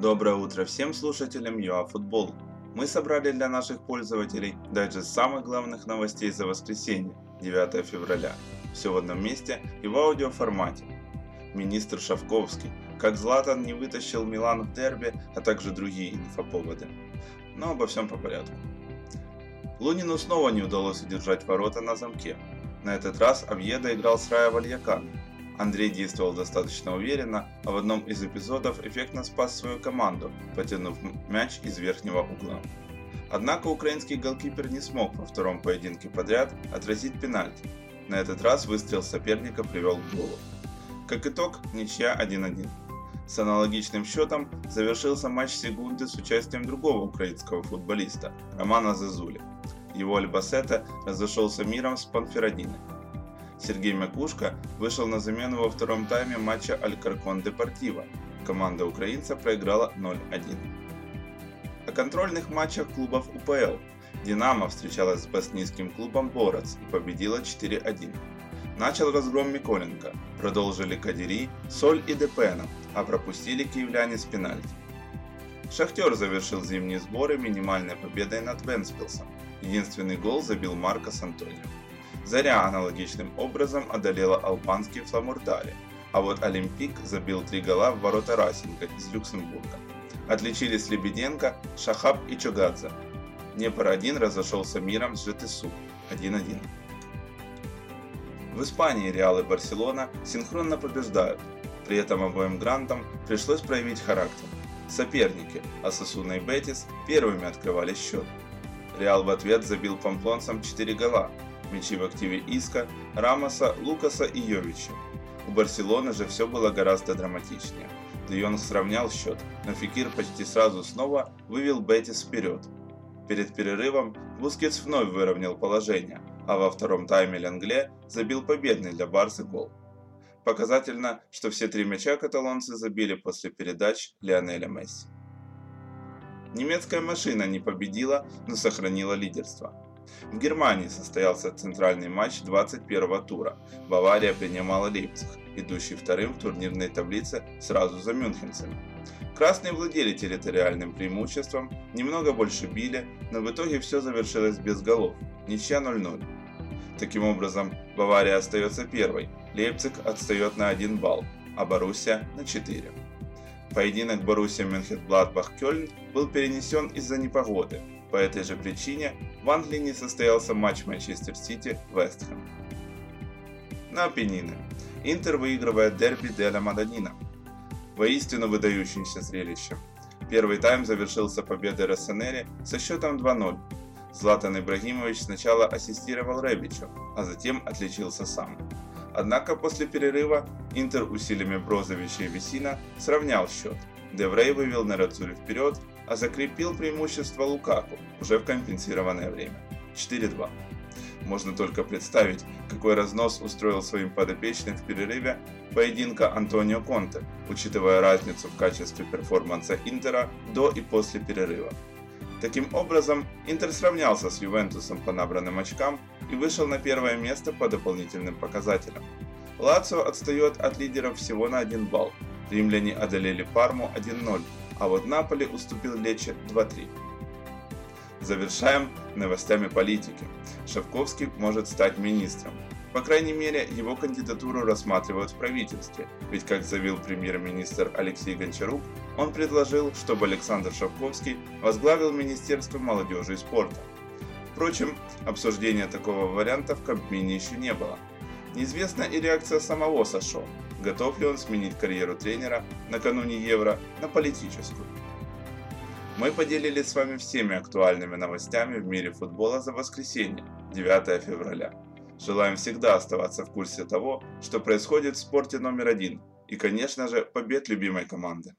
Доброе утро всем слушателям ЮАФутбол. Мы собрали для наших пользователей дайджест самых главных новостей за воскресенье, 9 февраля. Все в одном месте и в аудиоформате. Министр Шавковский, как Златан не вытащил Милан в дерби, а также другие инфоповоды. Но обо всем по порядку. Лунину снова не удалось удержать ворота на замке. На этот раз Авьеда играл с Рая Вальякан, Андрей действовал достаточно уверенно, а в одном из эпизодов эффектно спас свою команду, потянув мяч из верхнего угла. Однако украинский голкипер не смог во втором поединке подряд отразить пенальти. На этот раз выстрел соперника привел к голу. Как итог, ничья 1-1. С аналогичным счетом завершился матч секунды с участием другого украинского футболиста – Романа Зазули. Его Альбасета разошелся миром с Панферодиной. Сергей Макушка вышел на замену во втором тайме матча Алькаркон Депортива. Команда украинца проиграла 0-1. О контрольных матчах клубов УПЛ. Динамо встречалась с боснийским клубом Борец и победила 4-1. Начал разгром Миколенко, продолжили Кадири, Соль и Депена, а пропустили киевляне с пенальти. Шахтер завершил зимние сборы минимальной победой над Венспилсом. Единственный гол забил Маркос Антонио. Заря аналогичным образом одолела албанский Фламурдари, а вот Олимпик забил три гола в ворота Расинга из Люксембурга. Отличились Лебеденко, Шахаб и Чугадзе. Днепр-1 разошелся миром с ЖТСУ 1-1. В Испании Реал и Барселона синхронно побеждают, при этом обоим грантам пришлось проявить характер. Соперники, Осасуна и Бетис, первыми открывали счет. Реал в ответ забил памплонцам 4 гола, Мячи в активе Иско, Рамоса, Лукаса и Йовича. У Барселоны же все было гораздо драматичнее. Де Йонг сравнял счет, но Фекир почти сразу снова вывел Бетис вперед. Перед перерывом Бускетс вновь выровнял положение, а во втором тайме Ленгле забил победный для Барсы гол. Показательно, что все три мяча каталонцы забили после передач Лионеля Месси. Немецкая машина не победила, но сохранила лидерство. В Германии состоялся центральный матч 21 тура. Бавария принимала Лейпциг, идущий вторым в турнирной таблице сразу за мюнхенцами. Красные владели территориальным преимуществом, немного больше били, но в итоге все завершилось без голов, ничья 0-0. Таким образом, Бавария остается первой, Лейпциг отстает на 1 балл, а Боруссия на 4. Поединок Боруссия Мюнхен-Гладбах-Кёльн был перенесен из-за непогоды, по этой же причине в Англии не состоялся матч Манчестер Сити-Вестхэм. На Апеннины. Интер выигрывает дерби Деля Маданина. Воистину выдающееся зрелище. Первый тайм завершился победой Рассенери со счетом 2-0. Златан Ибрагимович сначала ассистировал Ребичу, а затем отличился сам. Однако после перерыва Интер усилиями Брозовича и Весина сравнял счет. Деврей вывел Нарацури вперед, а закрепил преимущество Лукаку уже в компенсированное время. 4-2. Можно только представить, какой разнос устроил своим подопечным в перерыве поединка Антонио Конте, учитывая разницу в качестве перформанса Интера до и после перерыва. Таким образом, Интер сравнялся с Ювентусом по набранным очкам и вышел на первое место по дополнительным показателям. Лацио отстает от лидеров всего на 1 балл. Римляне одолели Парму 1-0, а вот Наполи уступил Лече 2-3. Завершаем новостями политики. Шевковский может стать министром. По крайней мере, его кандидатуру рассматривают в правительстве, ведь, как заявил премьер-министр Алексей Гончарук, он предложил, чтобы Александр Шевковский возглавил Министерство молодежи и спорта. Впрочем, обсуждения такого варианта в Кабмине еще не было. Неизвестна и реакция самого Сашо, готов ли он сменить карьеру тренера накануне Евро на политическую. Мы поделились с вами всеми актуальными новостями в мире футбола за воскресенье, 9 февраля. Желаем всегда оставаться в курсе того, что происходит в спорте номер один и, конечно же, побед любимой команды.